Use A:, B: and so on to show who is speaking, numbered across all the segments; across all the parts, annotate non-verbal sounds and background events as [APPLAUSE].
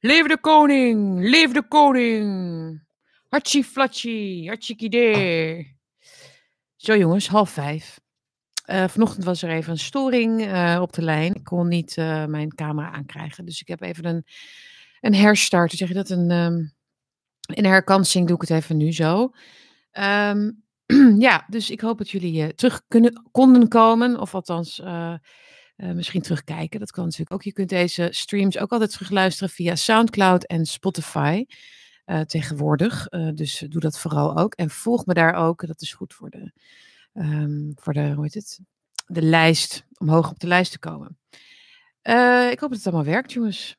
A: Leef de koning, leef de koning. Hartje flatje, hartstikke. Zo jongens, half vijf. Uh, vanochtend was er even een storing uh, op de lijn. Ik kon niet uh, mijn camera aankrijgen. Dus ik heb even een, een herstart. Zeg je dat? Een, um, een herkansing doe ik het even nu zo. Um, [CLEARS THROAT] ja, dus ik hoop dat jullie terug kunnen, konden komen. Of althans uh, misschien terugkijken. Dat kan natuurlijk ook. Je kunt deze streams ook altijd terugluisteren via SoundCloud en Spotify tegenwoordig. Dus doe dat vooral ook. En volg me daar ook. Dat is goed voor de, um, voor de, hoe heet het? de lijst, om hoog op de lijst te komen. ik hoop dat het allemaal werkt, jongens.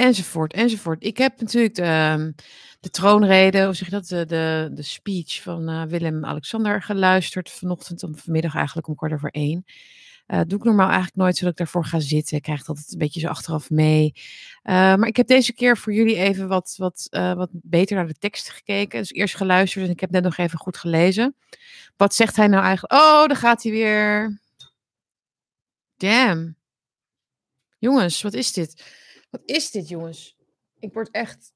A: Enzovoort, enzovoort. Ik heb natuurlijk de, um, de troonrede, hoe zeg je dat, de, de, de speech van Willem-Alexander geluisterd vanochtend, om vanmiddag eigenlijk om kwart over één. Uh, doe ik normaal eigenlijk nooit zodat ik daarvoor ga zitten. Ik krijg altijd een beetje zo achteraf mee. Uh, maar ik heb deze keer voor jullie even wat, wat, wat beter naar de tekst gekeken. Dus eerst geluisterd en ik heb net nog even goed gelezen. Wat zegt hij nou eigenlijk? Oh, daar gaat hij weer. Damn. Jongens, wat is dit? Wat is dit, jongens? Ik word echt.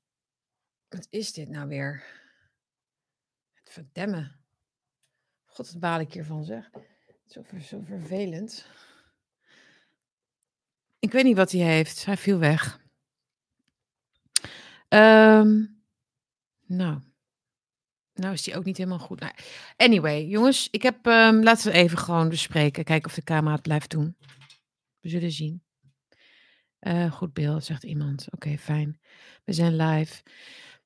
A: Wat is dit nou weer? Verdemme. God, wat baal ik hiervan, zeg. Zo, zo vervelend. Ik weet niet wat hij heeft. Hij viel weg. Um, nou. Nou is hij ook niet helemaal goed. Nou, anyway, jongens. Ik heb, um, laten we even gewoon bespreken. Kijken of de camera het blijft doen. We zullen zien. Uh, goed beeld, zegt iemand. Oké, fijn. We zijn live.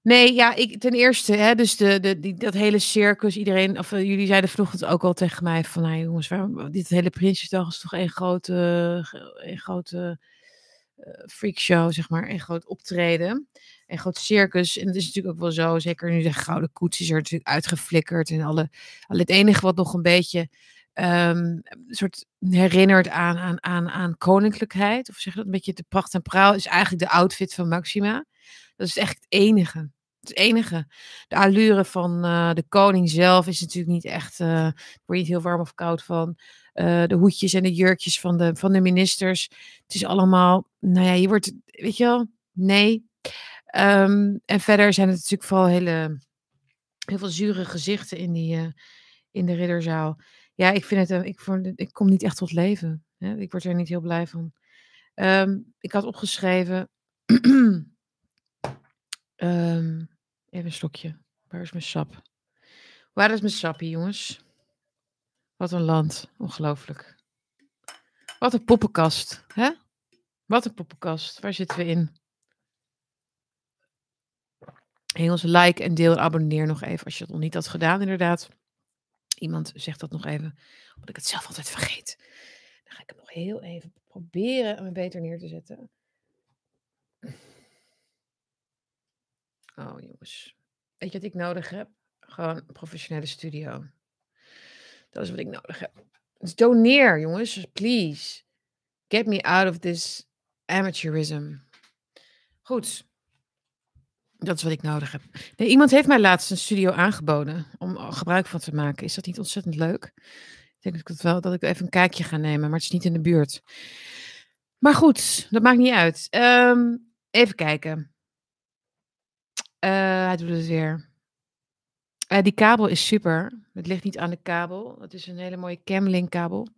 A: Nee, ja, ik, ten eerste, hè, dus de, de, die, dat hele circus, iedereen, of uh, jullie zeiden vanochtend ook al tegen mij van, nou jongens, dit hele Prinsjesdag is toch één grote, een grote uh, freakshow, zeg maar, een groot optreden, een groot circus. En het is natuurlijk ook wel zo, zeker nu de Gouden Koets is er natuurlijk uitgeflikkerd en alle, alle het enige wat nog een beetje um, soort herinnert aan, aan, aan, aan koninklijkheid, of zeg dat een beetje de pracht en praal, is eigenlijk de outfit van Maxima. Dat is echt het enige. Het enige. De allure van uh, de koning zelf is natuurlijk niet echt. Uh, word je niet heel warm of koud van. Uh, de hoedjes en de jurkjes van de, van de ministers. Het is allemaal. Nou ja, je wordt. Weet je wel? Nee. Um, en verder zijn het natuurlijk vooral hele. Heel veel zure gezichten in, die, in de ridderzaal. Ja, ik vind het. Ik, vond, ik kom niet echt tot leven. Hè? Ik word er niet heel blij van. Um, ik had opgeschreven. Um, [CLEARS THROAT] even een slokje. Waar is mijn sap? Waar is mijn sappie, jongens? Wat een land. Ongelooflijk. Wat een poppenkast, hè? Wat een poppenkast. Waar zitten we in? Jongens, like en deel en abonneer nog even als je dat nog niet had gedaan, inderdaad. Iemand zegt dat nog even, omdat ik het zelf altijd vergeet. Dan ga ik het nog heel even proberen het beter neer te zetten. Oh jongens. Weet je wat ik nodig heb? Gewoon een professionele studio. Dat is wat ik nodig heb. Dus doneer jongens, please. Get me out of this amateurism. Goed. Dat is wat ik nodig heb. Iemand heeft mij laatst een studio aangeboden om gebruik van te maken. Is dat niet ontzettend leuk? Ik denk dat ik, wel, dat ik even een kijkje ga nemen, maar het is niet in de buurt. Maar goed, dat maakt niet uit. Um, even kijken. Uh, hij doet het weer. Uh, die kabel is super. Het ligt niet aan de kabel. Het is een hele mooie Camlink kabel.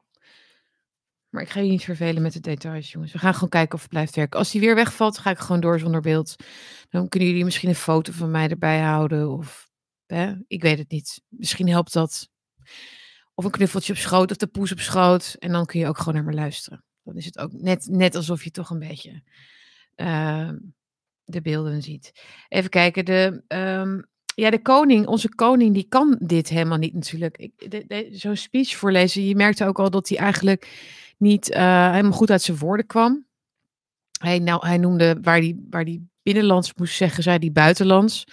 A: Maar ik ga je niet vervelen met de details, jongens. We gaan gewoon kijken of het blijft werken. Als die weer wegvalt, ga ik gewoon door zonder beeld. Dan kunnen jullie misschien een foto van mij erbij houden. Of, hè? ik weet het niet. Misschien helpt dat. Of een knuffeltje op schoot of de poes op schoot. En dan kun je ook gewoon naar me luisteren. Dan is het ook net, net alsof je toch een beetje... Uh, de beelden ziet. Even kijken, de, um, ja, de koning, onze koning, die kan dit helemaal niet natuurlijk. Zo'n speech voorlezen, je merkte ook al dat hij eigenlijk niet uh, helemaal goed uit zijn woorden kwam. Hij, nou, hij noemde waar hij waar die binnenlands moest zeggen, zei hij buitenlands.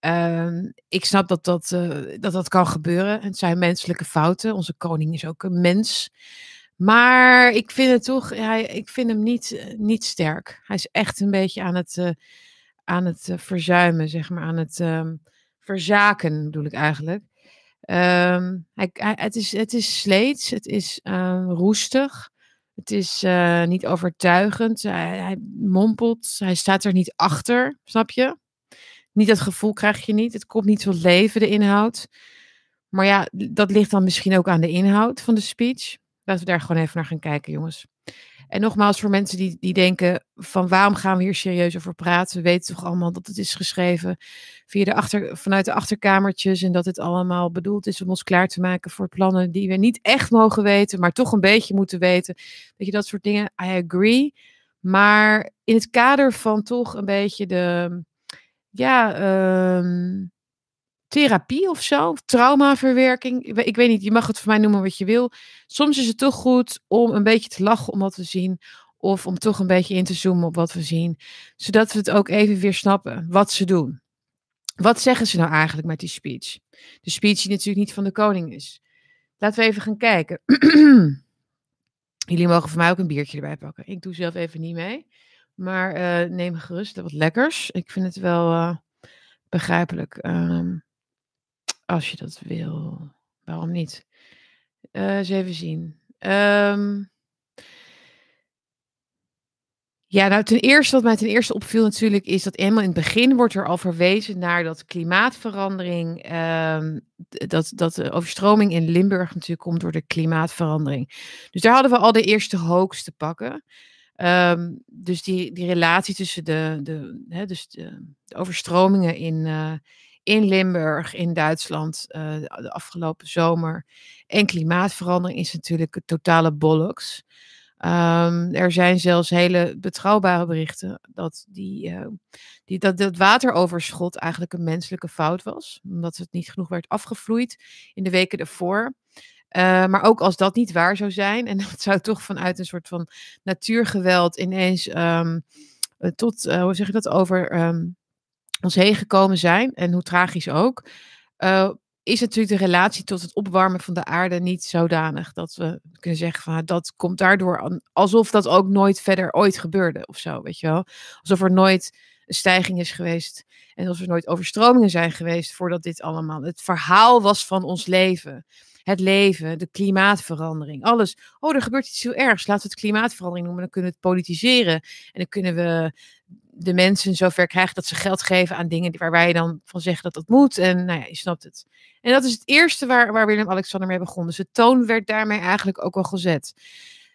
A: Um, ik snap dat dat, uh, dat dat kan gebeuren. Het zijn menselijke fouten. Onze koning is ook een mens. Maar ik vind het toch, hij, ik vind hem niet, eh, niet sterk. Hij is echt een beetje aan het, aan het verzuimen, zeg maar, aan het um, verzaken, bedoel ik eigenlijk. Um, hij, het, is, het is sleets, het is uh, roestig, Het is uh, niet overtuigend. Hij, hij, mompelt. Hij staat er niet achter. Snap je? Niet dat gevoel krijg je niet. Het komt niet tot leven, de inhoud. Maar ja, dat ligt dan misschien ook aan de inhoud van de speech. Laten we daar gewoon even naar gaan kijken, jongens. En nogmaals, voor mensen die, die denken van waarom gaan we hier serieus over praten? We weten toch allemaal dat het is geschreven via de achter, vanuit de achterkamertjes en dat het allemaal bedoeld is om ons klaar te maken voor plannen die we niet echt mogen weten, maar toch een beetje moeten weten. Weet je, dat soort dingen. I agree. Maar in het kader van toch een beetje de, ja, ehm, therapie of zo, traumaverwerking. Ik, weet niet, je mag het voor mij noemen wat je wil. Soms is het toch goed om een beetje te lachen om wat we zien. Of om toch een beetje in te zoomen op wat we zien. Zodat we het ook even weer snappen wat ze doen. Wat zeggen ze nou eigenlijk met die speech? De speech die natuurlijk niet van de koning is. Laten we even gaan kijken. [CLEARS THROAT] Jullie mogen voor mij ook een biertje erbij pakken. Ik doe zelf even niet mee. Maar uh, neem gerust wat lekkers. Ik vind het wel uh, begrijpelijk. Um, als je dat wil. Waarom niet? Uh, eens even zien. Um, ja, nou ten eerste, wat mij ten eerste opviel natuurlijk, is dat helemaal in het begin wordt er al verwezen naar dat klimaatverandering, um, dat, dat de overstroming in Limburg natuurlijk komt door de klimaatverandering. Dus daar hadden we al de eerste hoax te pakken. Um, dus die, die relatie tussen de, de, hè, dus de, de overstromingen in, uh, in Limburg, in Duitsland, uh, de afgelopen zomer. En klimaatverandering is natuurlijk het totale bollocks. Um, er zijn zelfs hele betrouwbare berichten dat, die, uh, die, dat dat wateroverschot eigenlijk een menselijke fout was. Omdat het niet genoeg werd afgevloeid in de weken ervoor. Uh, maar ook als dat niet waar zou zijn, en [LAUGHS] dat zou toch vanuit een soort van natuurgeweld ineens um, tot, hoe zeg je dat, over um, ons heen gekomen zijn, en hoe tragisch ook, uh, is natuurlijk de relatie tot het opwarmen van de aarde niet zodanig dat we kunnen zeggen van dat komt daardoor alsof dat ook nooit verder ooit gebeurde of zo, weet je wel. Alsof er nooit een stijging is geweest en alsof er nooit overstromingen zijn geweest voordat dit allemaal. Het verhaal was van ons leven. Het leven, de klimaatverandering, alles. Oh, er gebeurt iets heel ergs. Laten we het klimaatverandering noemen. Dan kunnen we het politiseren. En dan kunnen we de mensen zover krijgen dat ze geld geven aan dingen waar wij dan van zeggen dat dat moet. En nou ja, je snapt het. En dat is het eerste waar, waar Willem-Alexander mee begon. Dus de toon werd daarmee eigenlijk ook al gezet.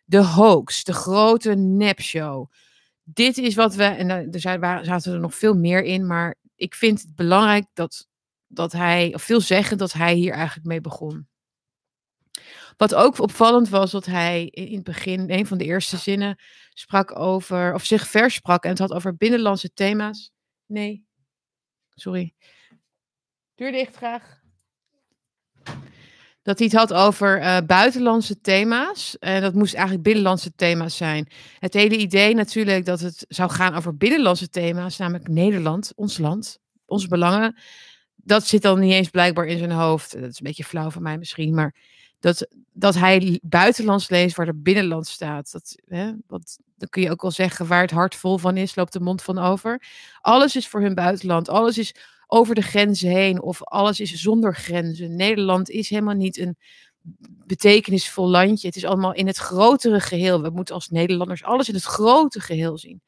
A: De hoax, de grote nepshow. Dit is wat we, en er zaten er nog veel meer in, maar ik vind het belangrijk dat, dat hij, of veel zeggen dat hij hier eigenlijk mee begon. Wat ook opvallend was, dat hij in het begin, een van de eerste zinnen, sprak over, of zich versprak en het had over binnenlandse thema's. Nee, sorry. Deur dicht graag. Dat hij het had over uh, buitenlandse thema's. En dat moest eigenlijk binnenlandse thema's zijn. Het hele idee natuurlijk dat het zou gaan over binnenlandse thema's, namelijk Nederland, ons land, onze belangen. Dat zit dan niet eens blijkbaar in zijn hoofd. Dat is een beetje flauw van mij misschien, maar dat, dat hij buitenlands leest waar er binnenlands staat. Dat, hè, want dan kun je ook wel zeggen waar het hart vol van is, loopt de mond van over. Alles is voor hun buitenland. Alles is over de grenzen heen of alles is zonder grenzen. Nederland is helemaal niet een betekenisvol landje. Het is allemaal in het grotere geheel. We moeten als Nederlanders alles in het grote geheel zien.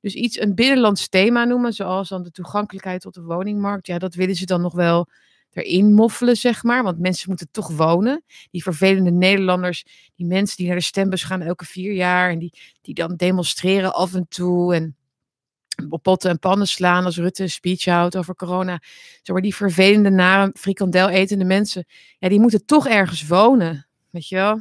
A: Dus iets een binnenlands thema noemen, zoals dan de toegankelijkheid tot de woningmarkt. Ja, dat willen ze dan nog wel erin moffelen, zeg maar. Want mensen moeten toch wonen. Die vervelende Nederlanders, die mensen die naar de stembus gaan elke vier jaar en die, die dan demonstreren af en toe en op potten en pannen slaan als Rutte een speech houdt over corona. Zeg maar die vervelende, nare frikandel etende mensen, ja, die moeten toch ergens wonen, weet je wel.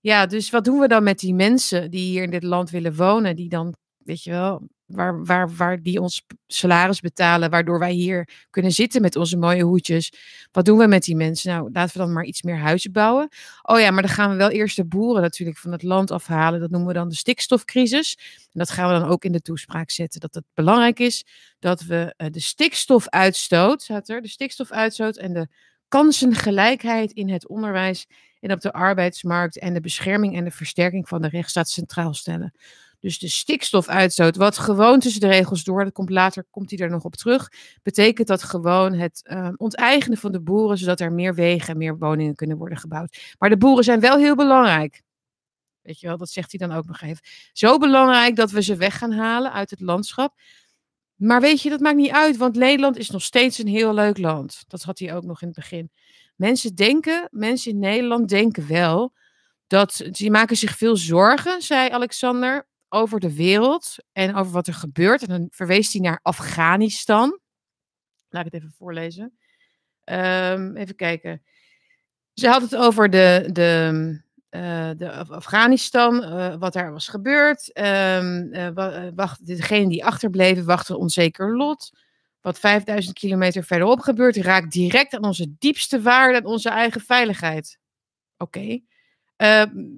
A: Ja, dus wat doen we dan met die mensen die hier in dit land willen wonen, die dan, weet je wel, waar, waar, waar die ons salaris betalen, waardoor wij hier kunnen zitten met onze mooie hoedjes. Wat doen we met die mensen? Nou, laten we dan maar iets meer huizen bouwen. Oh ja, maar dan gaan we wel eerst de boeren natuurlijk van het land afhalen. Dat noemen we dan de stikstofcrisis. En dat gaan we dan ook in de toespraak zetten. Dat het belangrijk is dat we uh, de stikstofuitstoot, staat er, de stikstofuitstoot en de kansengelijkheid in het onderwijs en op de arbeidsmarkt en de bescherming en de versterking van de rechtsstaat centraal stellen. Dus de stikstofuitstoot, wat gewoon tussen de regels door, dat komt later, komt hij er nog op terug, betekent dat gewoon het uh, onteigenen van de boeren, zodat er meer wegen en meer woningen kunnen worden gebouwd. Maar de boeren zijn wel heel belangrijk. Weet je wel, dat zegt hij dan ook nog even. Zo belangrijk dat we ze weg gaan halen uit het landschap. Maar weet je, dat maakt niet uit, want Nederland is nog steeds een heel leuk land. Dat had hij ook nog in het begin. Mensen denken, mensen in Nederland denken wel dat ze maken zich veel zorgen, zei Alexander, over de wereld en over wat er gebeurt. En dan verwees hij naar Afghanistan. Laat ik het even voorlezen. Ehm, even kijken. Ze had het over de, de, uh, de Afghanistan, uh, wat daar was gebeurd. Um, wacht, degene die achterbleven wachten onzeker lot. Wat 5000 kilometer verderop gebeurt, raakt direct aan onze diepste waarde en onze eigen veiligheid. Oké.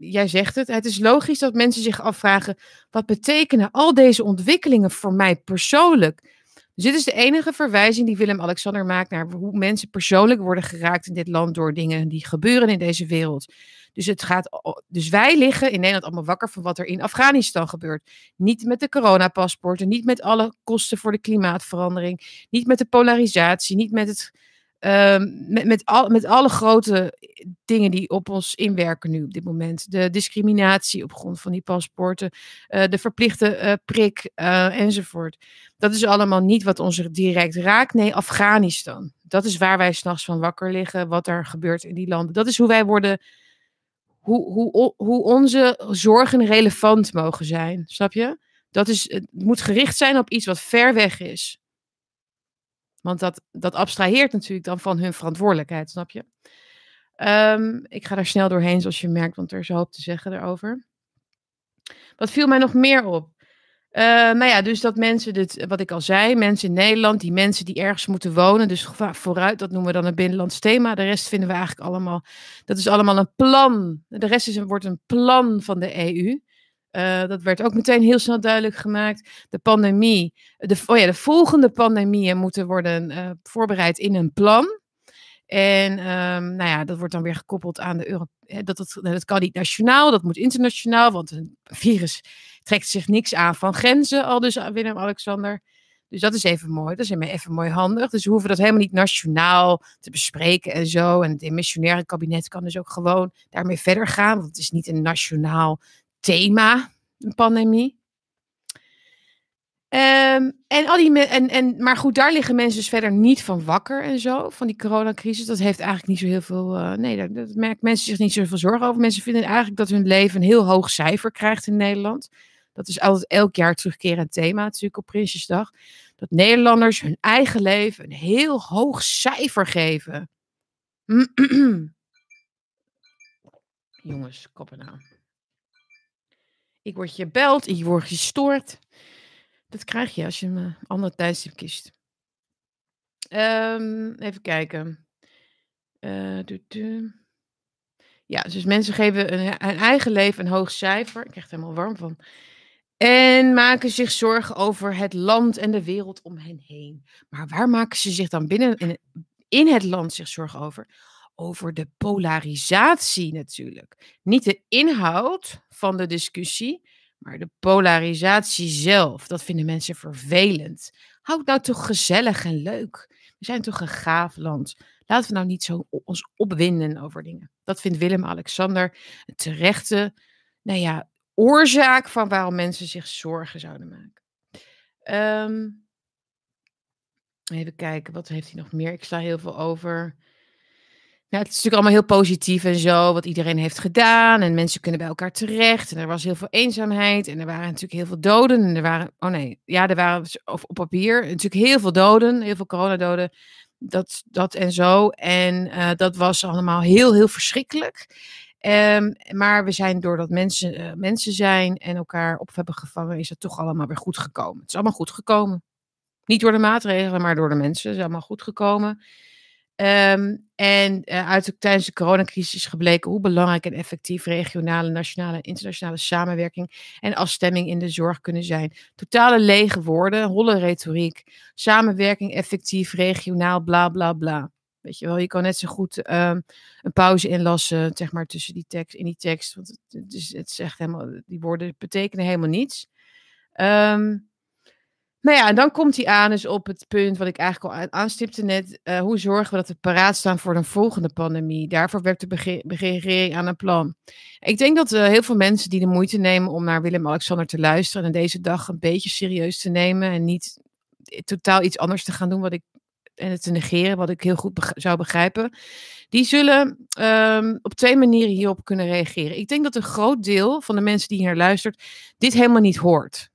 A: Jij zegt het. Het is logisch dat mensen zich afvragen: wat betekenen al deze ontwikkelingen voor mij persoonlijk? Dus dit is de enige verwijzing die Willem-Alexander maakt naar hoe mensen persoonlijk worden geraakt in dit land door dingen die gebeuren in deze wereld. Dus, het gaat, dus wij liggen in Nederland allemaal wakker van wat er in Afghanistan gebeurt. Niet met de coronapaspoorten, niet met alle kosten voor de klimaatverandering, niet met de polarisatie, niet met het Ehm, met, met, al, met alle grote dingen die op ons inwerken nu op dit moment. De discriminatie op grond van die paspoorten, uh, de verplichte uh, prik uh, enzovoort. Dat is allemaal niet wat ons direct raakt. Nee, Afghanistan. Dat is waar wij s'nachts van wakker liggen, wat er gebeurt in die landen. Dat is hoe wij worden, hoe, hoe, hoe onze zorgen relevant mogen zijn. Snap je? Dat is, het moet gericht zijn op iets wat ver weg is. Want dat, dat abstraheert natuurlijk dan van hun verantwoordelijkheid, snap je? Um, ik ga daar snel doorheen, zoals je merkt, want er is hoop te zeggen daarover. Wat viel mij nog meer op? Uh, nou ja, dus dat mensen, dit, wat ik al zei, mensen in Nederland, die mensen die ergens moeten wonen, dus vooruit, dat noemen we dan een binnenlands thema. De rest vinden we eigenlijk allemaal, dat is allemaal een plan. De rest is, wordt een plan van de EU. Uh, dat werd ook meteen heel snel duidelijk gemaakt. De pandemie, de, oh ja, de volgende pandemieën moeten worden uh, voorbereid in een plan. En um, nou ja, dat wordt dan weer gekoppeld aan de Euro. Dat, dat, dat kan niet nationaal, dat moet internationaal, want een virus trekt zich niks aan van grenzen, al dus Willem-Alexander. Dus dat is even mooi, dat is even mooi handig. Dus we hoeven dat helemaal niet nationaal te bespreken en zo. En het demissionaire kabinet kan dus ook gewoon daarmee verder gaan, want het is niet een nationaal thema, een pandemie. Um, en al die en, en, maar goed, daar liggen mensen dus verder niet van wakker en zo, van die coronacrisis. Dat heeft eigenlijk niet zo heel veel, uh, nee, dat, dat merken mensen zich niet zoveel zorgen over. Mensen vinden eigenlijk dat hun leven een heel hoog cijfer krijgt in Nederland. Dat is altijd elk jaar terugkerend thema natuurlijk op Prinsjesdag. Dat Nederlanders hun eigen leven een heel hoog cijfer geven. [CLEARS THROAT] Jongens, koppen aan. Ik word en je wordt gestoord. Dat krijg je als je een ander tijdstip kiest. Um, even kijken. Uh, Ja, dus mensen geven een, hun eigen leven een hoog cijfer. Ik krijg er helemaal warm van. En maken zich zorgen over het land en de wereld om hen heen. Maar waar maken ze zich dan binnen in, in het land zich zorgen over? Over de polarisatie natuurlijk. Niet de inhoud van de discussie, maar de polarisatie zelf. Dat vinden mensen vervelend. Houd nou toch gezellig en leuk. We zijn toch een gaaf land. Laten we nou niet zo ons opwinden over dingen. Dat vindt Willem-Alexander een terechte, nou ja, oorzaak van waarom mensen zich zorgen zouden maken. Um, even kijken, wat heeft hij nog meer? Ik sla heel veel over. Ja, het is natuurlijk allemaal heel positief en zo, wat iedereen heeft gedaan. En mensen kunnen bij elkaar terecht. En er was heel veel eenzaamheid. En er waren natuurlijk heel veel doden. En er waren, oh nee, ja, er waren op, op papier natuurlijk heel veel doden. Heel veel coronadoden. Dat, dat en zo. En uh, dat was allemaal heel, heel verschrikkelijk. Um, maar we zijn doordat mensen uh, mensen zijn en elkaar op hebben gevangen, is het toch allemaal weer goed gekomen. Het is allemaal goed gekomen. Niet door de maatregelen, maar door de mensen. Het is allemaal goed gekomen. Um, en uh, uit, tijdens de coronacrisis is gebleken hoe belangrijk en effectief regionale, nationale en internationale samenwerking en afstemming in de zorg kunnen zijn. Totale lege woorden, holle retoriek, samenwerking effectief, regionaal, bla bla bla. Weet je wel, je kan net zo goed um, een pauze inlassen, zeg maar, tussen die tekst, in die tekst. Want het, is, het echt helemaal, die woorden betekenen helemaal niets. Um, Nou ja, en dan komt hij aan dus op het punt wat ik eigenlijk al aanstipte net. Uh, hoe zorgen we dat we paraat staan voor een volgende pandemie? Daarvoor werkt de regering aan een plan. Ik denk dat uh, heel veel mensen die de moeite nemen om naar Willem-Alexander te luisteren en deze dag een beetje serieus te nemen en niet totaal iets anders te gaan doen wat ik en het te negeren, wat ik heel goed zou begrijpen, die zullen um, op twee manieren hierop kunnen reageren. Ik denk dat een groot deel van de mensen die hier luistert dit helemaal niet hoort.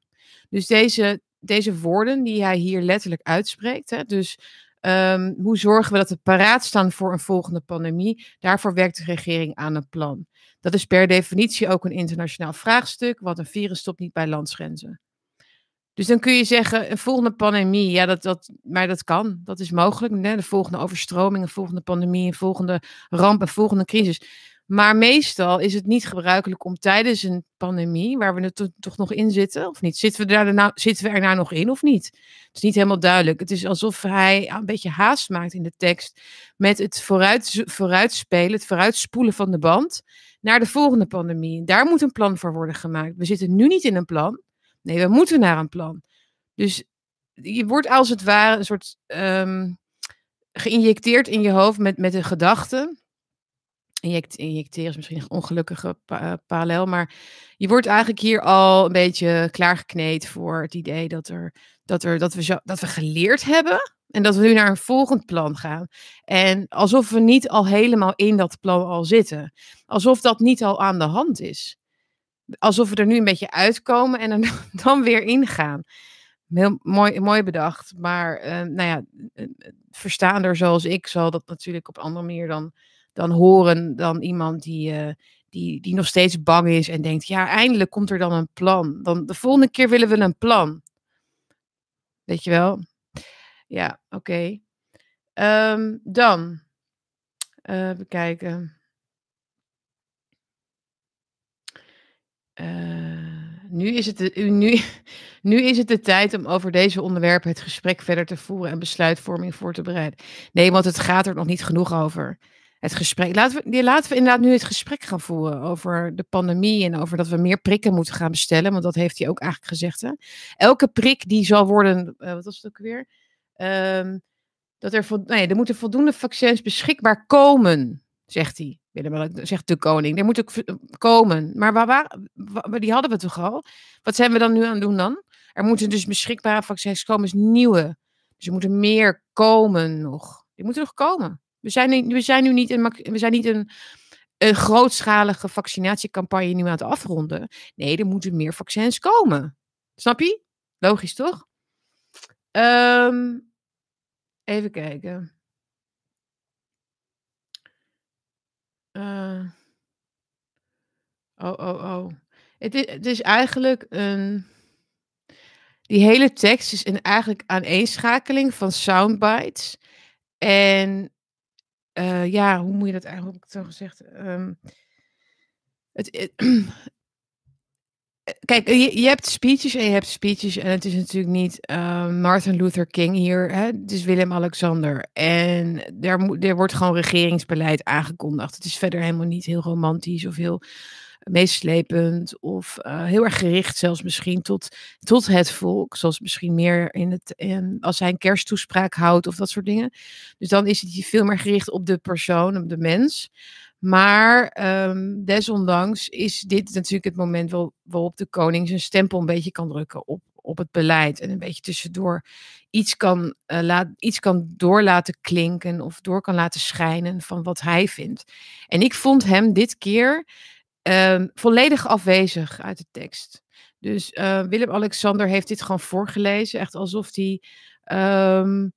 A: Dus deze deze woorden die hij hier letterlijk uitspreekt. Hè, dus um, hoe zorgen we dat we paraat staan voor een volgende pandemie? Daarvoor werkt de regering aan een plan. Dat is per definitie ook een internationaal vraagstuk, want een virus stopt niet bij landsgrenzen. Dus dan kun je zeggen, een volgende pandemie, ja, dat, dat, maar dat kan, dat is mogelijk. Hè? De volgende overstroming, een volgende pandemie, een volgende ramp, een volgende crisis. Maar meestal is het niet gebruikelijk om tijdens een pandemie, waar we er toch nog in zitten, of niet? Zitten we, daar nou, zitten we er nou nog in of niet? Het is niet helemaal duidelijk. Het is alsof hij een beetje haast maakt in de tekst met het vooruit, vooruitspelen, het vooruitspoelen van de band naar de volgende pandemie. Daar moet een plan voor worden gemaakt. We zitten nu niet in een plan. Nee, we moeten naar een plan. Dus je wordt als het ware een soort um, geïnjecteerd in je hoofd met, met een gedachte inject, injecteren is misschien een ongelukkige pa parallel, maar je wordt eigenlijk hier al een beetje klaargekneed voor het idee dat, er, dat, er, dat, we, dat we geleerd hebben en dat we nu naar een volgend plan gaan. En alsof we niet al helemaal in dat plan al zitten. Alsof dat niet al aan de hand is. Alsof we er nu een beetje uitkomen en er [LAUGHS] dan weer ingaan. Heel mooi, mooi bedacht. Maar uh, nou ja, verstaander zoals ik zal dat natuurlijk op andere manier dan dan horen dan iemand die, uh, die, die nog steeds bang is en denkt, ja, eindelijk komt er dan een plan. Dan de volgende keer willen we een plan. Weet je wel? Ja, oké. Ehm, dan, uh, even kijken. Uh, nu, is het de, nu, [LAUGHS] nu is het de tijd om over deze onderwerpen het gesprek verder te voeren en besluitvorming voor te bereiden. Nee, want het gaat er nog niet genoeg over het gesprek. Laten we, laten we inderdaad nu het gesprek gaan voeren over de pandemie en over dat we meer prikken moeten gaan bestellen. Want dat heeft hij ook eigenlijk gezegd. Hè? Elke prik die zal worden, uh, wat was het ook weer? Um, dat er, nee, er moeten voldoende vaccins beschikbaar komen, zegt hij. Zegt de koning. Er moet ook komen. Maar waar, waar, waar, die hadden we toch al? Wat zijn we dan nu aan het doen dan? Er moeten dus beschikbare vaccins komen, is nieuwe. Dus er moeten meer komen nog. Die moeten nog komen. We zijn, we zijn nu niet, een, we zijn niet een, een grootschalige vaccinatiecampagne nu aan het afronden. Nee, er moeten meer vaccins komen. Snap je? Logisch toch? Um, even kijken. Uh, oh, oh, oh. Het is, het is eigenlijk een. Die hele tekst is een eigenlijk aaneenschakeling van soundbites. En uh, ja, hoe moet je dat eigenlijk zo gezegd? Um, het, het, [CLEARS THROAT] kijk, je, je, hebt speeches en je hebt speeches. En het is natuurlijk niet uh, Martin Luther King hier. Hè? Het is Willem-Alexander. En er, er wordt gewoon regeringsbeleid aangekondigd. Het is verder helemaal niet heel romantisch of heel meeslepend of uh, heel erg gericht zelfs misschien tot, tot het volk. Zoals misschien meer in het, in, als hij een kersttoespraak houdt of dat soort dingen. Dus dan is het veel meer gericht op de persoon, op de mens. Maar um, desondanks is dit natuurlijk het moment waarop de koning zijn stempel een beetje kan drukken op, op het beleid. En een beetje tussendoor iets kan, uh, laat, iets kan door laten klinken of door kan laten schijnen van wat hij vindt. En ik vond hem dit keer um, volledig afwezig uit de tekst. Dus uh, Willem-Alexander heeft dit gewoon voorgelezen, echt alsof hij, um,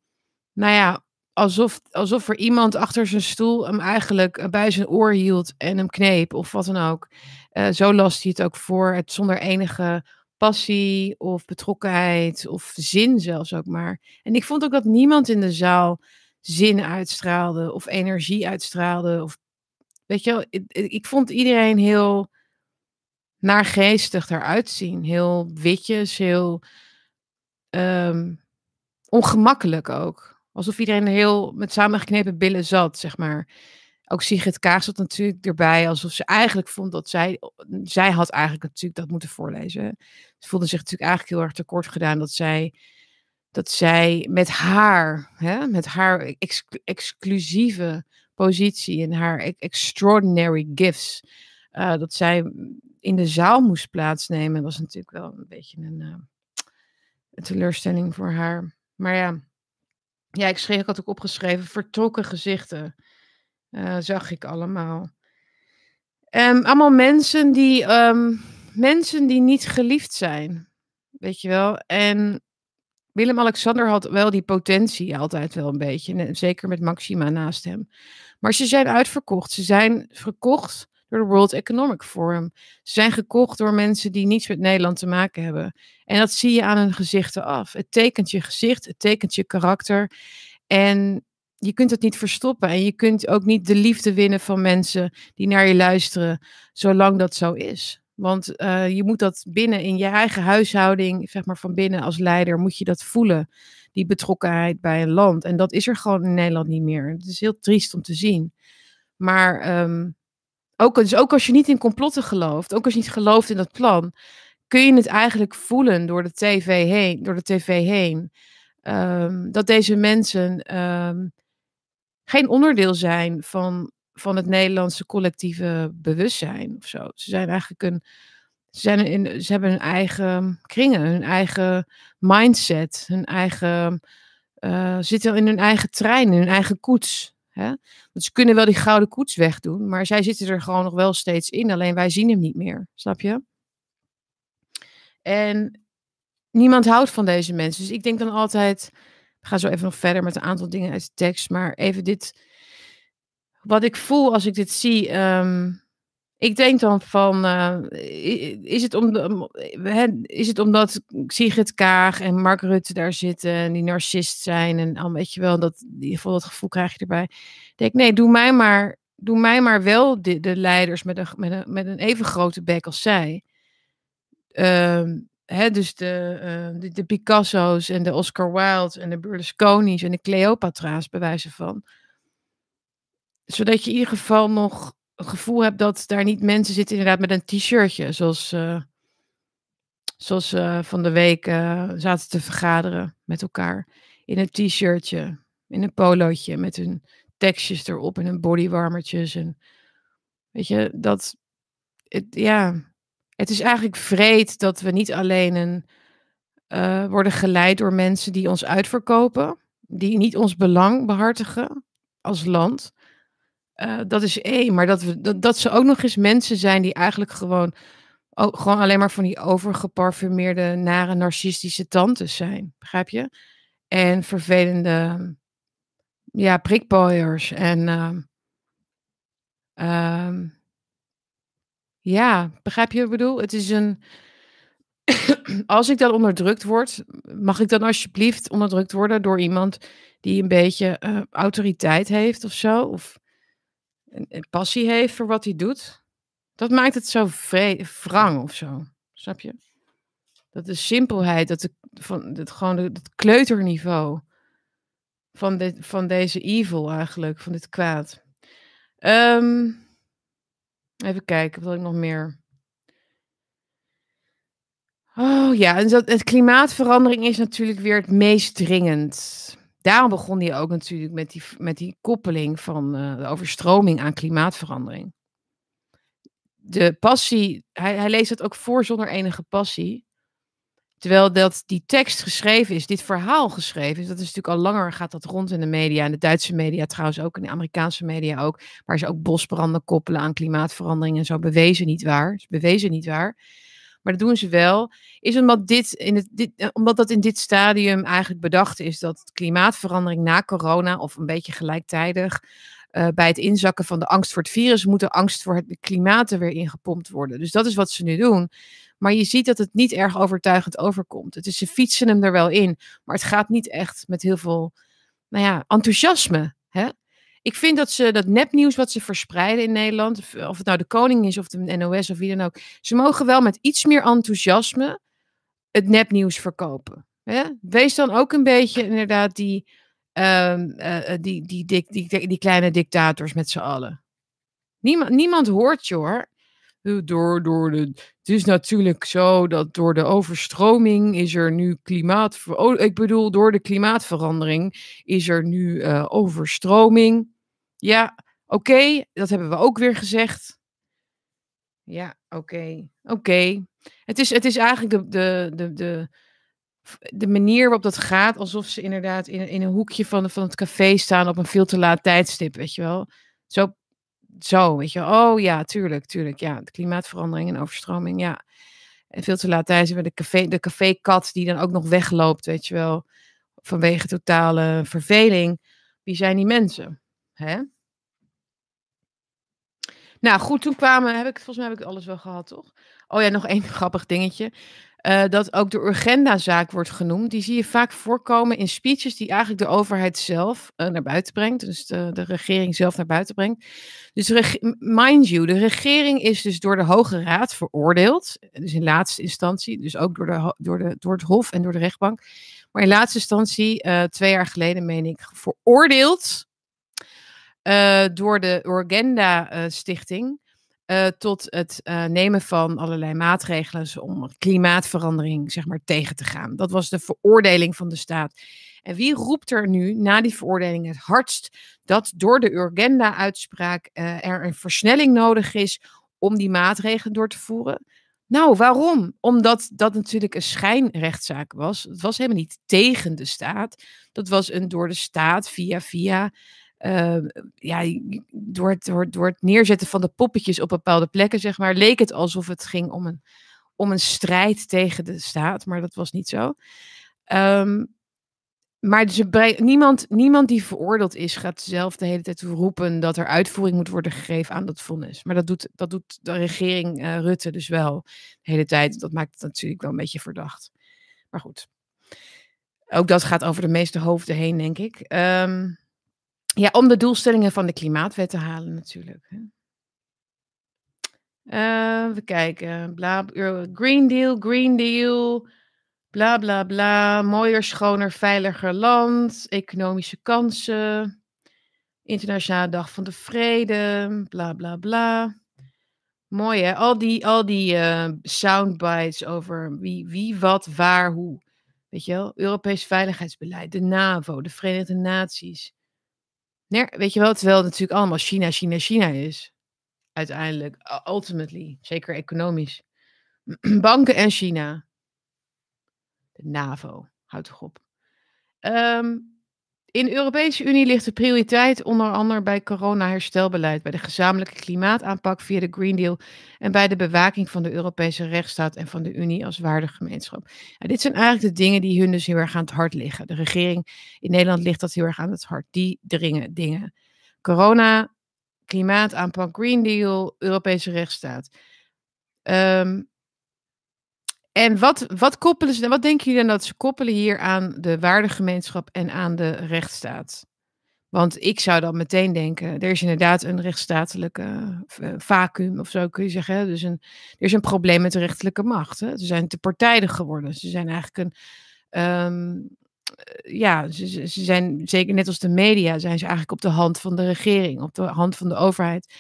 A: nou ja, alsof, alsof er iemand achter zijn stoel hem eigenlijk eh, bij zijn oor hield en hem kneep of wat dan ook. Uh, zo las hij het ook voor, het zonder enige passie of betrokkenheid of zin zelfs ook maar. En ik vond ook dat niemand in de zaal zin uitstraalde of energie uitstraalde of Weet je ik, vond iedereen heel naargeestig eruit zien. Heel witjes, heel um, ongemakkelijk ook. Alsof iedereen heel met samengeknepen billen zat, zeg maar. Ook Sigrid Kaag zat natuurlijk erbij, alsof ze eigenlijk vond dat zij, zij had eigenlijk natuurlijk dat moeten voorlezen. Ze voelde zich natuurlijk eigenlijk heel erg tekort gedaan dat zij dat zij met haar, hè, met haar ex exclusieve positie en haar e-, extraordinary gifts, uh, dat zij in de zaal moest plaatsnemen. Was natuurlijk wel een beetje een, uh, een teleurstelling voor haar. Maar ja, ja, ik schreef, ik had ook opgeschreven, vertrokken gezichten uh, zag ik allemaal. Um, allemaal mensen die, um, mensen die niet geliefd zijn. Weet je wel. En Willem-Alexander had wel die potentie altijd wel een beetje. Zeker met Maxima naast hem. Maar ze zijn uitverkocht. Ze zijn verkocht door de World Economic Forum. Ze zijn gekocht door mensen die niets met Nederland te maken hebben. En dat zie je aan hun gezichten af. Het tekent je gezicht, het tekent je karakter. En je kunt het niet verstoppen. En je kunt ook niet de liefde winnen van mensen die naar je luisteren, zolang dat zo is. Want uh, je moet dat binnen in je eigen huishouding, zeg maar van binnen als leider, moet je dat voelen. Die betrokkenheid bij een land. En dat is er gewoon in Nederland niet meer. Het is heel triest om te zien. Maar um, ook, dus ook als je niet in complotten gelooft, ook als je niet gelooft in dat plan, kun je het eigenlijk voelen door de tv heen. Door de TV heen um, dat deze mensen um, geen onderdeel zijn van, van het Nederlandse collectieve bewustzijn of zo. Ze zijn eigenlijk een. Ze, zijn in, ze hebben hun eigen kringen, hun eigen mindset, hun eigen. Uh, zitten in hun eigen trein, in hun eigen koets. Hè? Ze kunnen wel die gouden koets wegdoen, maar zij zitten er gewoon nog wel steeds in. Alleen wij zien hem niet meer, snap je? En niemand houdt van deze mensen. Dus ik denk dan altijd, ik ga zo even nog verder met een aantal dingen uit de tekst, maar even dit, wat ik voel als ik dit zie. Um, ik denk dan van, uh, is, het om is het omdat Sigrid Kaag en Mark Rutte daar zitten en die narcist zijn en al weet je wel, dat, dat gevoel krijg je erbij. Ik denk, nee, doe mij maar, doe mij maar wel de, de leiders met een, met, een, met een even grote bek als zij. Hè, dus de, uh, de, de, Picasso's en de Oscar Wilde en de Berlusconi's en de Cleopatra's bewijzen van. Zodat je in ieder geval nog het gevoel hebt dat daar niet mensen zitten inderdaad met een t-shirtje. Zoals, uh, zoals uh, van de week zaten te vergaderen met elkaar. In een t-shirtje, in een polootje met hun tekstjes erop en hun bodywarmertjes. En weet je, dat, het, ja, het is eigenlijk vreed dat we niet alleen een, worden geleid door mensen die ons uitverkopen, die niet ons belang behartigen als land. Uh, dat is één, maar dat, dat, ze ook nog eens mensen zijn die eigenlijk gewoon, gewoon alleen maar van die overgeparfumeerde, nare, narcistische tantes zijn. Begrijp je? En vervelende, ja, prikpooiers en. Uh, ja, begrijp je wat ik bedoel? Het is een. [CLEARS THROAT] Als ik dan onderdrukt word, mag ik dan alsjeblieft onderdrukt worden door iemand die een beetje uh, autoriteit heeft of zo? Of een, passie heeft voor wat hij doet? Dat maakt het zo wrang of zo. Snap je? Dat de simpelheid, dat, de, van, dat gewoon het kleuterniveau van, dit, van deze evil eigenlijk, van dit kwaad. Um, Even kijken, wat ik nog meer. Oh ja, en dat, het klimaatverandering is natuurlijk weer het meest dringend. Daarom begon hij ook natuurlijk met die, met die koppeling van uh, de overstroming aan klimaatverandering. De passie, hij, hij leest het ook voor zonder enige passie. Terwijl dat die tekst geschreven is, dit verhaal geschreven is, dat is natuurlijk al langer, gaat dat rond in de media, in de Duitse media trouwens ook, in de Amerikaanse media ook, waar ze ook bosbranden koppelen aan klimaatverandering en zo, bewezen niet waar, bewezen niet waar. Maar dat doen ze wel, is omdat, dit in het, dit, eh, omdat dat in dit stadium eigenlijk bedacht is dat klimaatverandering na corona, of een beetje gelijktijdig, uh, bij het inzakken van de angst voor het virus, moet de angst voor het klimaat er weer ingepompt worden. Dus dat is wat ze nu doen. Maar je ziet dat het niet erg overtuigend overkomt. Het is, ze fietsen hem er wel in, maar het gaat niet echt met heel veel nou ja, enthousiasme. Hè? Ik vind dat ze dat nepnieuws wat ze verspreiden in Nederland, of het nou de koning is of de NOS of wie dan ook, ze mogen wel met iets meer enthousiasme het nepnieuws verkopen. Hè? Wees dan ook een beetje inderdaad die, uh, uh, die, die, die, die, die, die kleine dictators met z'n allen. Niemand, niemand hoort je hoor. Eh, door, door de, het is natuurlijk zo dat door de overstroming is er nu klimaat... Oh, ik bedoel, door de klimaatverandering is er nu uh, overstroming. Ja, oké, dat hebben we ook weer gezegd. Ja, oké, oké. Het, is, het is eigenlijk de, de, de, de, de manier waarop dat gaat, alsof ze inderdaad in, in een hoekje van, van het café staan op een veel te laat tijdstip, weet je wel. Zo zo, weet je. Oh ja, tuurlijk, tuurlijk. Ja, de klimaatverandering en overstroming, ja. En veel te laat thuis hebben de, café, de cafékat die dan ook nog wegloopt, weet je wel. Vanwege totale verveling. Wie zijn die mensen? Hè? Nou goed, toen kwamen, heb ik, volgens mij heb ik alles wel gehad, toch? Oh ja, nog één [LAUGHS] grappig dingetje. Uh, dat ook de Urgenda-zaak wordt genoemd. Die zie je vaak voorkomen in speeches die eigenlijk de overheid zelf uh, naar buiten brengt. Dus de, de, regering zelf naar buiten brengt. Dus mind you, de regering is dus door de Hoge Raad veroordeeld. Dus in laatste instantie, dus ook door, de, door, de, door het Hof en door de rechtbank. Maar in laatste instantie, uh, twee jaar geleden meen ik, veroordeeld door de Urgenda-stichting. Uh, tot het uh, nemen van allerlei maatregelen om klimaatverandering zeg maar, tegen te gaan. Dat was de veroordeling van de staat. En wie roept er nu na die veroordeling het hardst dat door de Urgenda-uitspraak uh, er een versnelling nodig is om die maatregelen door te voeren? Nou, waarom? Omdat dat natuurlijk een schijnrechtszaak was. Het was helemaal niet tegen de staat. Dat was een door de staat via via uh, ja, door het, door, door het neerzetten van de poppetjes op bepaalde plekken, zeg maar, leek het alsof het ging om een, om een strijd tegen de staat, maar dat was niet zo. Um, maar niemand, niemand die veroordeeld is, gaat zelf de hele tijd roepen dat er uitvoering moet worden gegeven aan dat vonnis. Maar dat doet, dat doet de regering uh, Rutte dus wel de hele tijd. Dat maakt het natuurlijk wel een beetje verdacht. Maar goed. Ook dat gaat over de meeste hoofden heen, denk ik. Um, ja, om de doelstellingen van de klimaatwet te halen natuurlijk. We kijken. Bla, Green Deal, Green Deal. Bla bla bla. Mooier, schoner, veiliger land. Economische kansen. Internationale Dag van de Vrede. Bla bla bla. Mooi hè? Al die, al die uh, soundbites over wie, wie, wat, waar, hoe. Weet je wel? Europees veiligheidsbeleid, de NAVO, de Verenigde Naties. Nee, weet je wel, terwijl het natuurlijk allemaal China, China, China is. Uiteindelijk, ultimately, zeker economisch. [CLEARS THROAT] Banken en China. De NAVO, houd toch op. Um, in de Europese Unie ligt de prioriteit onder andere bij corona-herstelbeleid, bij de gezamenlijke klimaataanpak via de Green Deal en bij de bewaking van de Europese rechtsstaat en van de Unie als waardegemeenschap. Ja, dit zijn eigenlijk de dingen die hun dus heel erg aan het hart liggen. De regering in Nederland ligt dat heel erg aan het hart. Die dringen dingen. Corona, klimaataanpak, Green Deal, Europese rechtsstaat. Um, en wat, wat koppelen ze, wat denken jullie dan dat ze koppelen hier aan de waardegemeenschap en aan de rechtsstaat? Want ik zou dan meteen denken, er is inderdaad een rechtsstatelijke uh, vacuüm of zo kun je zeggen. Dus een, er is een probleem met de rechterlijke macht. Hè? Ze zijn te partijdig geworden. Ze zijn eigenlijk een, um, ja, ze, ze zijn zeker net als de media, zijn ze eigenlijk op de hand van de regering, op de hand van de overheid.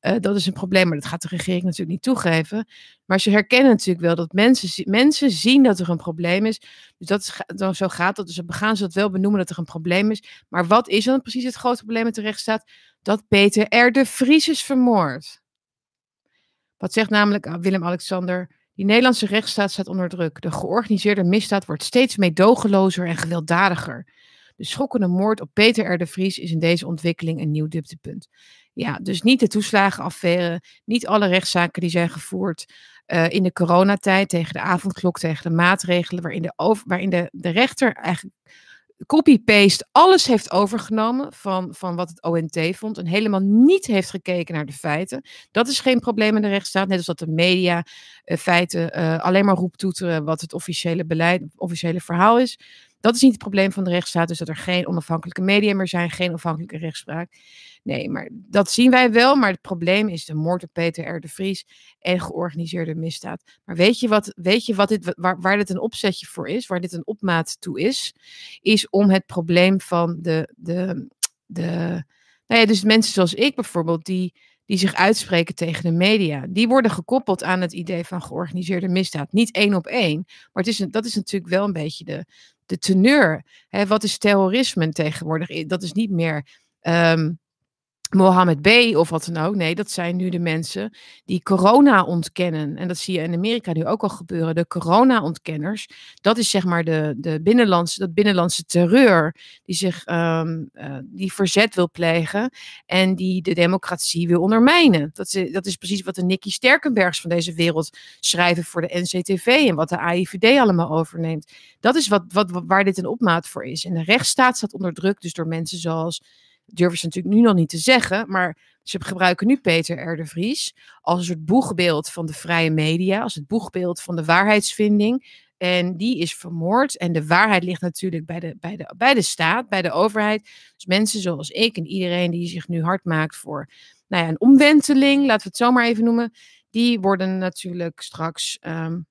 A: Uh, dat is een probleem, maar dat gaat de regering natuurlijk niet toegeven. Maar ze herkennen natuurlijk wel dat mensen, mensen zien dat er een probleem is. Dus dat dan zo gaat dat. Dus ze gaan ze dat wel benoemen dat er een probleem is. Maar wat is dan precies het grote probleem met de rechtsstaat? Dat Peter R. de Vries is vermoord. Wat zegt namelijk ah, Willem-Alexander? Die Nederlandse rechtsstaat staat onder druk. De georganiseerde misdaad wordt steeds meedogenlozer en gewelddadiger. De schokkende moord op Peter R. de Vries is in deze ontwikkeling een nieuw dieptepunt. Ja, dus niet de toeslagenaffaire, niet alle rechtszaken die zijn gevoerd uh, in de coronatijd tegen de avondklok, tegen de maatregelen, waarin de, over, waarin de, de rechter eigenlijk copy-paste alles heeft overgenomen van, van wat het ONT vond en helemaal niet heeft gekeken naar de feiten. Dat is geen probleem in de rechtsstaat, net als dat de media uh, feiten uh, alleen maar roept toeteren wat het officiële beleid, officiële verhaal is. Dat is niet het probleem van de rechtsstaat, dus dat er geen onafhankelijke media meer zijn, geen onafhankelijke rechtspraak. Nee, maar dat zien wij wel. Maar het probleem is de moord op Peter R. de Vries en georganiseerde misdaad. Maar weet je, wat, weet je wat dit, waar, waar dit een opzetje voor is, waar dit een opmaat toe is? Is om het probleem van de, de, de nou ja, dus mensen zoals ik bijvoorbeeld, die, die zich uitspreken tegen de media, die worden gekoppeld aan het idee van georganiseerde misdaad. Niet één op één, maar het is dat is natuurlijk wel een beetje de, de teneur. Wat is terrorisme tegenwoordig? Dat is niet meer ehm, Mohammed B. of wat dan ook. Nee, dat zijn nu de mensen die corona ontkennen. En dat zie je in Amerika nu ook al gebeuren. De corona-ontkenners. Dat is zeg maar de, de binnenlandse, dat binnenlandse terreur die zich um, uh, die verzet wil plegen en die de democratie wil ondermijnen. Dat is, dat is precies wat de Nicky Sterkenbergs van deze wereld schrijven voor de NCTV en wat de AIVD allemaal overneemt. Dat is wat, wat, waar dit een opmaat voor is. En de rechtsstaat staat onder druk, dus door mensen zoals durven ze natuurlijk nu nog niet te zeggen, maar ze gebruiken nu Peter R. Vries als een soort boegbeeld van de vrije media, als het boegbeeld van de waarheidsvinding. En die is vermoord. En de waarheid ligt natuurlijk bij de, bij de, bij de staat, bij de overheid. Dus mensen zoals ik en iedereen die zich nu hard maakt voor nou ja, een omwenteling, laten we het zo maar even noemen, die worden natuurlijk straks um,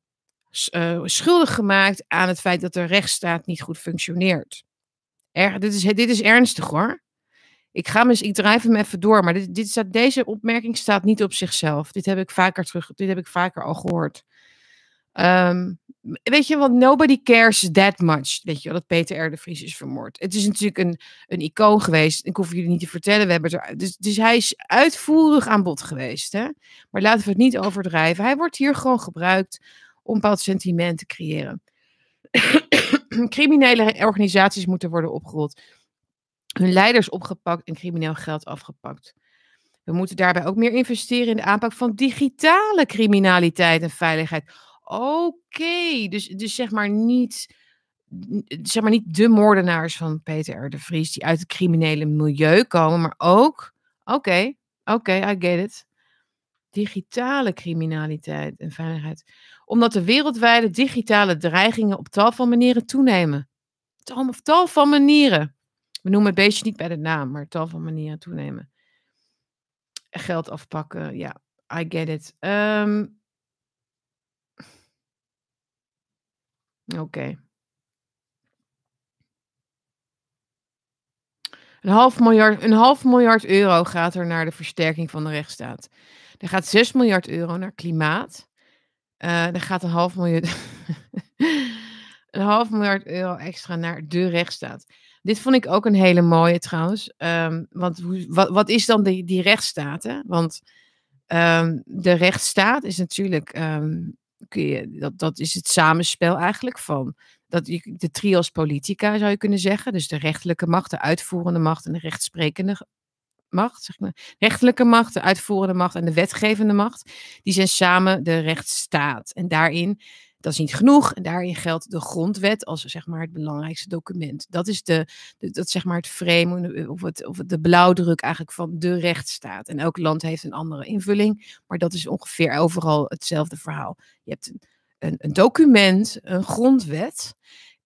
A: uh, schuldig gemaakt aan het feit dat de rechtsstaat niet goed functioneert. Er, dit, is, dit is ernstig hoor. Ik, ga mis, ik drijf hem even door, maar dit, dit staat, deze opmerking staat niet op zichzelf. Dit heb ik vaker, terug, dit heb ik vaker al gehoord. Um, weet je, want nobody cares that much. Weet je, dat Peter R. de Vries is vermoord. Het is natuurlijk een, een icoon geweest. Ik hoef jullie niet te vertellen. We hebben er, dus, dus hij is uitvoerig aan bod geweest. Hè? Maar laten we het niet overdrijven. Hij wordt hier gewoon gebruikt om bepaald sentiment te creëren. [COUGHS] Criminele organisaties moeten worden opgerold hun leiders opgepakt en crimineel geld afgepakt. We moeten daarbij ook meer investeren in de aanpak van digitale criminaliteit en veiligheid. Oké, dus, dus zeg maar niet zeg maar niet de moordenaars van Peter R. de Vries die uit het criminele milieu komen, maar ook, oké, oké, I get it. Digitale criminaliteit en veiligheid. Omdat de wereldwijde digitale dreigingen op tal van manieren toenemen. Tal, tal van manieren. We noemen het beestje niet bij de naam, maar tal van manieren toenemen. Geld afpakken, ja, I get it. Um, Oké. Een half, miljard, een half miljard euro gaat er naar de versterking van de rechtsstaat. Er gaat 6 miljard euro naar klimaat. Uh, er gaat een half miljard, [LAUGHS] een half miljard euro extra naar de rechtsstaat. Dit vond ik ook een hele mooie trouwens. Um, want hoe, wat, is dan die, die rechtsstaat? Hè? Want um, de rechtsstaat is natuurlijk, um, kun je, dat, dat is het samenspel eigenlijk van dat, de trios politica zou je kunnen zeggen. Dus de rechterlijke macht, de uitvoerende macht en de rechtsprekende macht. Zeg maar. Rechtelijke macht, de uitvoerende macht en de wetgevende macht. Die zijn samen de rechtsstaat. En daarin dat is niet genoeg. En daarin geldt de grondwet als zeg maar, het belangrijkste document. Dat is de, dat, zeg maar, het frame of, het, of de blauwdruk eigenlijk van de rechtsstaat. En elk land heeft een andere invulling, maar dat is ongeveer overal hetzelfde verhaal. Je hebt een, een, een document, een grondwet.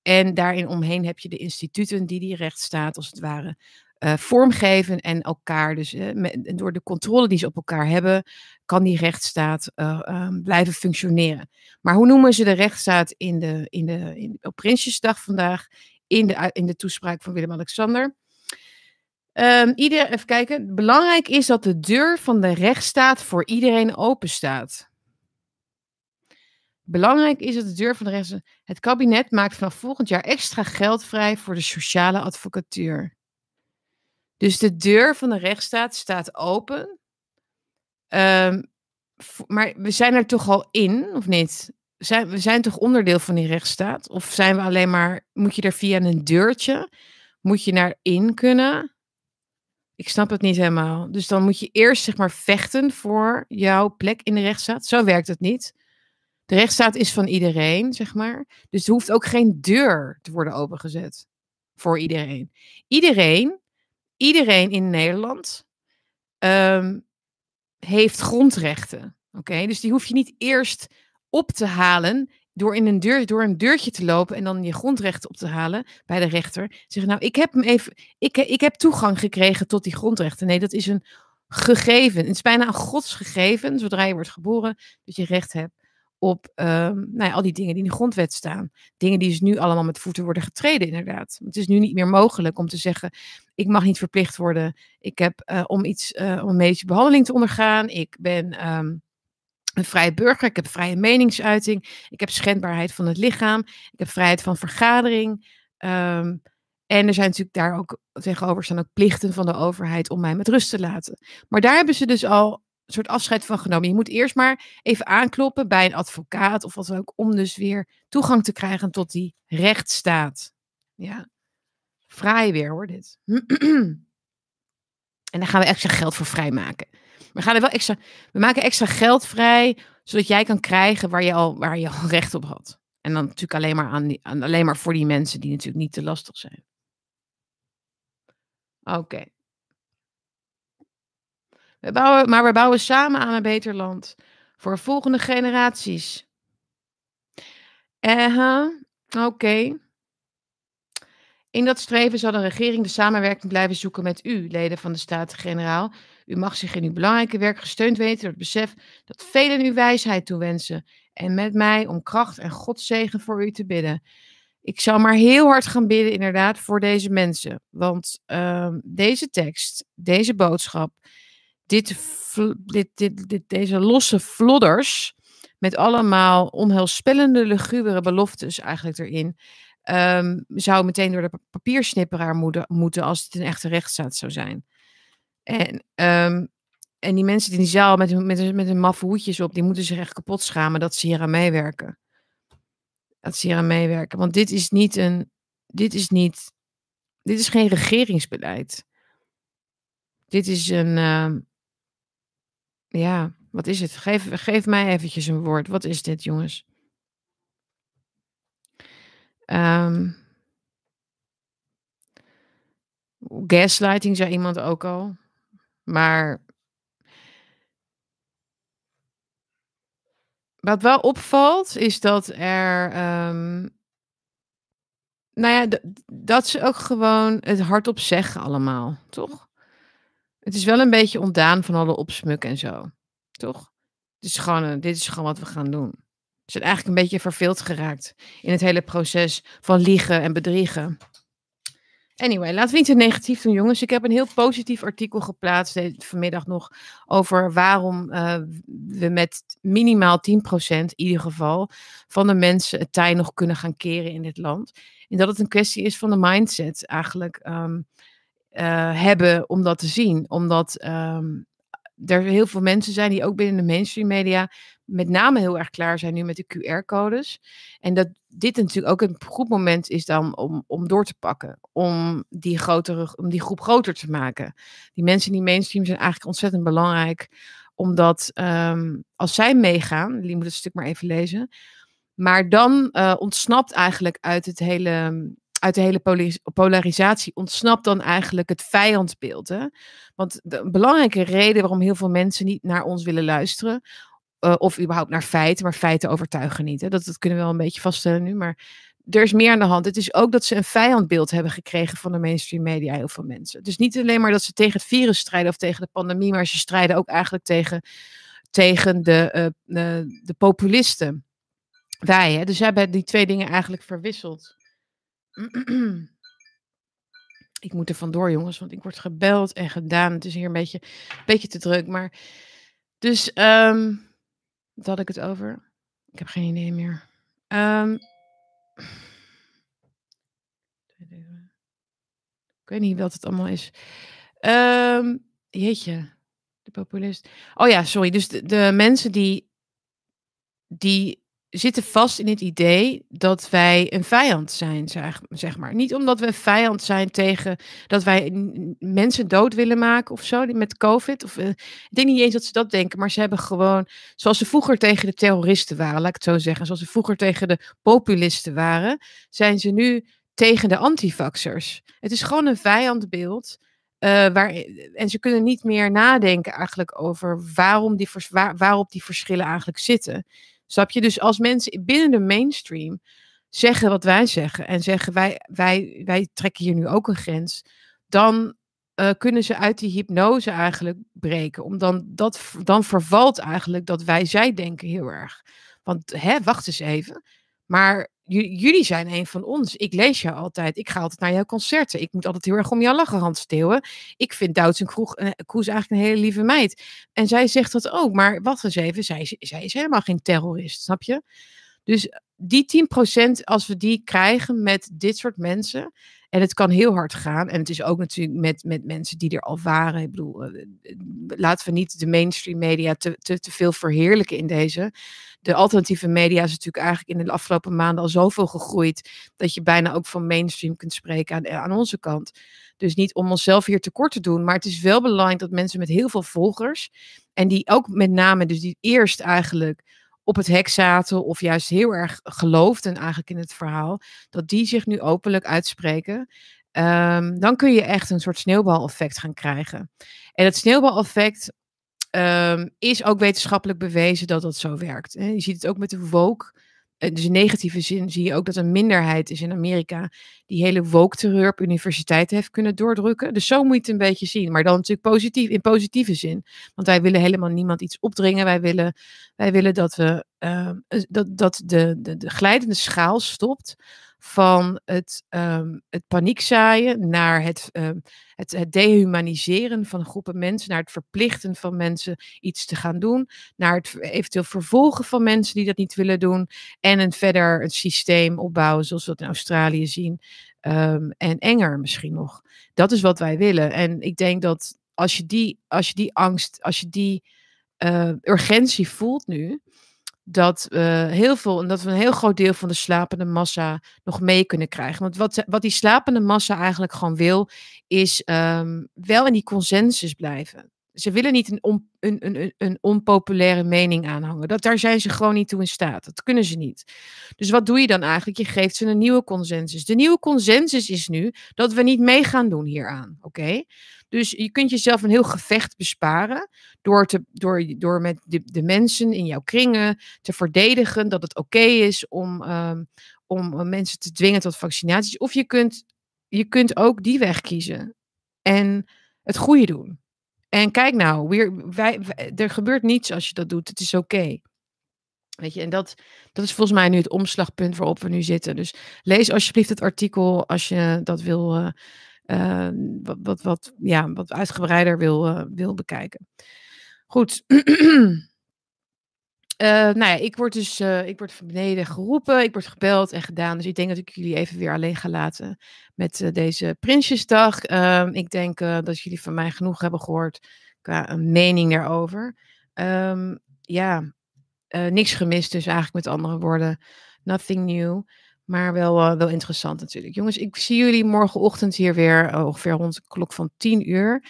A: En daarin omheen heb je de instituten die die rechtsstaat als het ware uh, vormgeven en elkaar, dus met, door de controle die ze op elkaar hebben, kan die rechtsstaat uh, um, blijven functioneren. Maar hoe noemen ze de rechtsstaat in de, in de, in, op Prinsjesdag vandaag, in de, in de toespraak van Willem-Alexander? Um, ieder, even kijken. Belangrijk is dat de deur van de rechtsstaat voor iedereen open staat. Belangrijk is dat de deur van de rechtsstaat. Het kabinet maakt vanaf volgend jaar extra geld vrij voor de sociale advocatuur. Dus de deur van de rechtsstaat staat open. Um, maar we zijn er toch al in, of niet? Zijn, we zijn toch onderdeel van die rechtsstaat? Of zijn we alleen maar, moet je er via een deurtje, moet je naar in kunnen? Ik snap het niet helemaal. Dus dan moet je eerst zeg maar vechten voor jouw plek in de rechtsstaat. Zo werkt het niet. De rechtsstaat is van iedereen, zeg maar. Dus er hoeft ook geen deur te worden opengezet voor iedereen. Iedereen iedereen in Nederland um, heeft grondrechten. Oké, dus die hoef je niet eerst op te halen door in een deur, door een deurtje te lopen en dan je grondrechten op te halen bij de rechter. Zeggen, nou, ik heb even, ik, ik heb toegang gekregen tot die grondrechten. Nee, dat is een gegeven. Het is bijna een godsgegeven, zodra je wordt geboren, dat je recht hebt op ehm, nou ja, al die dingen die in de grondwet staan. Dingen die dus nu allemaal met voeten worden getreden, inderdaad. Het is nu niet meer mogelijk om te zeggen: ik mag niet verplicht worden. Ik heb uh, om iets, uh, om een medische behandeling te ondergaan. Ik ben um, een vrije burger. Ik heb vrije meningsuiting. Ik heb schendbaarheid van het lichaam. Ik heb vrijheid van vergadering. Um, en er zijn natuurlijk daar ook tegenover staan ook plichten van de overheid om mij met rust te laten. Maar daar hebben ze dus al soort afscheid van genomen. Je moet eerst maar even aankloppen bij een advocaat of wat ook, om dus weer toegang te krijgen tot die rechtsstaat. Ja, vrij weer hoor dit. [CLEARS THROAT] en daar gaan we extra geld voor vrijmaken. We gaan er wel extra, we maken extra geld vrij, zodat jij kan krijgen waar je al, waar je al [LAUGHS] recht op had. En dan natuurlijk alleen maar, aan die, alleen maar voor die mensen die natuurlijk niet te lastig zijn. Oké. We bouwen, maar we bouwen samen aan een beter land. Voor volgende generaties. -huh. Oké. In dat streven zal de regering de samenwerking blijven zoeken met u, leden van de Staten-Generaal. U mag zich in uw belangrijke werk gesteund weten door het besef dat velen u wijsheid toewensen. En met mij om kracht en Godzegen voor u te bidden. Ik zal maar heel hard gaan bidden, inderdaad, voor deze mensen. Want uh, deze tekst, deze boodschap, dit, dit, dit, deze losse flodders. met allemaal onheilspellende, lugubere beloftes eigenlijk erin. Um, zou meteen door de papiersnipperaar moeten, als het een echte rechtsstaat zou zijn. En, um, en die mensen in die zaal met, met, met hun maffe hoedjes op, die moeten zich echt kapot schamen dat ze hier aan meewerken dat ze hier aan meewerken. Want dit is niet een. Dit is niet. Dit is geen regeringsbeleid. Dit is een. Uh, ja, wat is het? Geef, geef mij eventjes een woord. Wat is dit, jongens? Um, gaslighting zei iemand ook al. Maar Wat wel opvalt, is dat er. Um, nou ja, dat ze ook gewoon het hardop zeggen allemaal, toch? Het is wel een beetje ontdaan van alle opsmuk en zo, toch? Het is gewoon, dit is gewoon wat we gaan doen. Ze zijn eigenlijk een beetje verveeld geraakt in het hele proces van liegen en bedriegen. Anyway, laten we niet te negatief doen, jongens. Ik heb een heel positief artikel geplaatst vanmiddag nog over waarom uh, we met minimaal 10% in ieder geval van de mensen het tij nog kunnen gaan keren in dit land. En dat het een kwestie is van de mindset eigenlijk um, uh, hebben om dat te zien. Omdat um, er heel veel mensen zijn die ook binnen de mainstream media met name heel erg klaar zijn nu met de QR-codes. En dat dit natuurlijk ook een goed moment is dan om, om door te pakken. Om die, grotere, om die groep groter te maken. Die mensen in die mainstream zijn eigenlijk ontzettend belangrijk. Omdat um, als zij meegaan, die moet het stuk maar even lezen. Maar dan uh, ontsnapt eigenlijk uit het hele uit de hele polarisatie ontsnapt dan eigenlijk het vijandbeeld. Hè? Want de belangrijke reden waarom heel veel mensen niet naar ons willen luisteren, uh, of überhaupt naar feiten, maar feiten overtuigen niet. Hè? Dat, dat kunnen we wel een beetje vaststellen nu, maar er is meer aan de hand. Het is ook dat ze een vijandbeeld hebben gekregen van de mainstream media, heel veel mensen. Dus niet alleen maar dat ze tegen het virus strijden of tegen de pandemie, maar ze strijden ook eigenlijk tegen, tegen de, uh, de, de populisten. Wij, hè? dus ze hebben die twee dingen eigenlijk verwisseld. [CLEARS THROAT] ik moet er vandoor, jongens, want ik word gebeld en gedaan. Het is hier een beetje, een beetje te druk. Maar dus, um, wat had ik het over? Ik heb geen idee meer. Um, ik weet niet wat het allemaal is. Um, jeetje, de populist. Oh ja, sorry. Dus de, de mensen die, die zitten vast in het idee dat wij een vijand zijn, zeg, maar. Niet omdat we een vijand zijn tegen dat wij mensen dood willen maken of zo, met COVID. Of, uh, ik denk niet eens dat ze dat denken, maar ze hebben gewoon, zoals ze vroeger tegen de terroristen waren, laat ik het zo zeggen, zoals ze vroeger tegen de populisten waren, zijn ze nu tegen de antivaxers. Het is gewoon een vijandbeeld. Uh, waar, en ze kunnen niet meer nadenken eigenlijk over waarom die, waar, waarop die verschillen eigenlijk zitten. Snap je? Dus als mensen binnen de mainstream zeggen wat wij zeggen en zeggen wij, wij, wij trekken hier nu ook een grens, dan uh, kunnen ze uit die hypnose eigenlijk breken. Om dan, dat, dan vervalt eigenlijk dat wij zij denken heel erg. Want hè, wacht eens even. Maar jullie zijn een van ons. Ik lees jou altijd. Ik ga altijd naar jouw concerten. Ik moet altijd heel erg om jouw lachen handsteeuwen. Ik vind Douds en Kroeg, uh, Koes eigenlijk een hele lieve meid. En zij zegt dat ook. Maar wat eens even, zij, zij is helemaal geen terrorist, snap je? Dus die 10% als we die krijgen met dit soort mensen. En het kan heel hard gaan. En het is ook natuurlijk met, met mensen die er al waren. Ik bedoel, eh, eh, laten we niet de mainstream media te, te, te veel verheerlijken in deze. De alternatieve media is natuurlijk eigenlijk in de afgelopen maanden al zoveel gegroeid. Dat je bijna ook van mainstream kunt spreken aan, aan onze kant. Dus niet om onszelf hier tekort te doen. Maar het is wel belangrijk dat mensen met heel veel volgers. En die ook met name, dus die eerst eigenlijk op het hek zaten of juist heel erg geloofden eigenlijk in het verhaal, dat die zich nu openlijk uitspreken, um, dan kun je echt een soort sneeuwbaleffect gaan krijgen. En het sneeuwbaleffect um, is ook wetenschappelijk bewezen dat dat zo werkt. Je ziet het ook met de woke dus in negatieve zin zie je ook dat een minderheid is in Amerika die hele woke-terreur op universiteiten heeft kunnen doordrukken. Dus zo moet je het een beetje zien. Maar dan natuurlijk positief, in positieve zin. Want wij willen helemaal niemand iets opdringen. Wij willen, wij willen dat, we, uh, dat, dat de, de, de glijdende schaal stopt van het, um, het paniekzaaien naar het, um, het, het, dehumaniseren van groepen mensen, naar het verplichten van mensen iets te gaan doen, naar het eventueel vervolgen van mensen die dat niet willen doen en een verder een systeem opbouwen zoals we dat in Australië zien um, en enger misschien nog. Dat is wat wij willen. En ik denk dat als je die, als je die angst, als je die uh, urgentie voelt nu, dat we heel veel, dat we een heel groot deel van de slapende massa nog mee kunnen krijgen. Want wat, wat die slapende massa eigenlijk gewoon wil, is um, wel in die consensus blijven. Ze willen niet een, een, een, een onpopulaire mening aanhangen. Dat, daar zijn ze gewoon niet toe in staat. Dat kunnen ze niet. Dus wat doe je dan eigenlijk? Je geeft ze een nieuwe consensus. De nieuwe consensus is nu dat we niet mee gaan doen hieraan. Oké? Dus je kunt jezelf een heel gevecht besparen door, te, door, door met de, de mensen in jouw kringen te verdedigen dat het oké is om, um, om mensen te dwingen tot vaccinaties. Of je kunt, je kunt ook die weg kiezen en het goede doen. En kijk nou, wij, er gebeurt niets als je dat doet. Het is oké. Weet je, en dat, dat is volgens mij nu het omslagpunt waarop we nu zitten. Dus lees alsjeblieft het artikel als je dat wil, uh, uh, wat, wat, wat, ja, wat uitgebreider wil, uh, wil bekijken. Goed. [CLEARS THROAT] nou ja, ik word dus ik word van beneden geroepen, ik word gebeld en gedaan. Dus ik denk dat ik jullie even weer alleen ga laten met deze Prinsjesdag. Ehm, ik denk dat jullie van mij genoeg hebben gehoord qua een mening daarover. Um, ja, niks gemist dus eigenlijk met andere woorden. Nothing new. Maar wel, wel interessant natuurlijk. Jongens, ik zie jullie morgenochtend hier weer ongeveer rond de klok van 10 uur.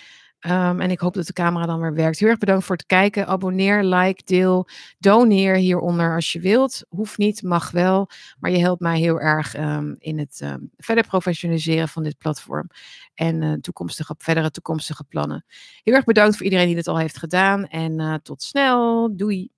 A: Um, en ik hoop dat de camera dan weer werkt. Heel erg bedankt voor het kijken. Abonneer, like, deel, doneer hieronder als je wilt. Hoeft niet, mag wel. Maar je helpt mij heel erg um, in het um, verder professionaliseren van dit platform. En uh, toekomstige, verdere toekomstige plannen. Heel erg bedankt voor iedereen die dit al heeft gedaan. En uh, tot snel. Doei.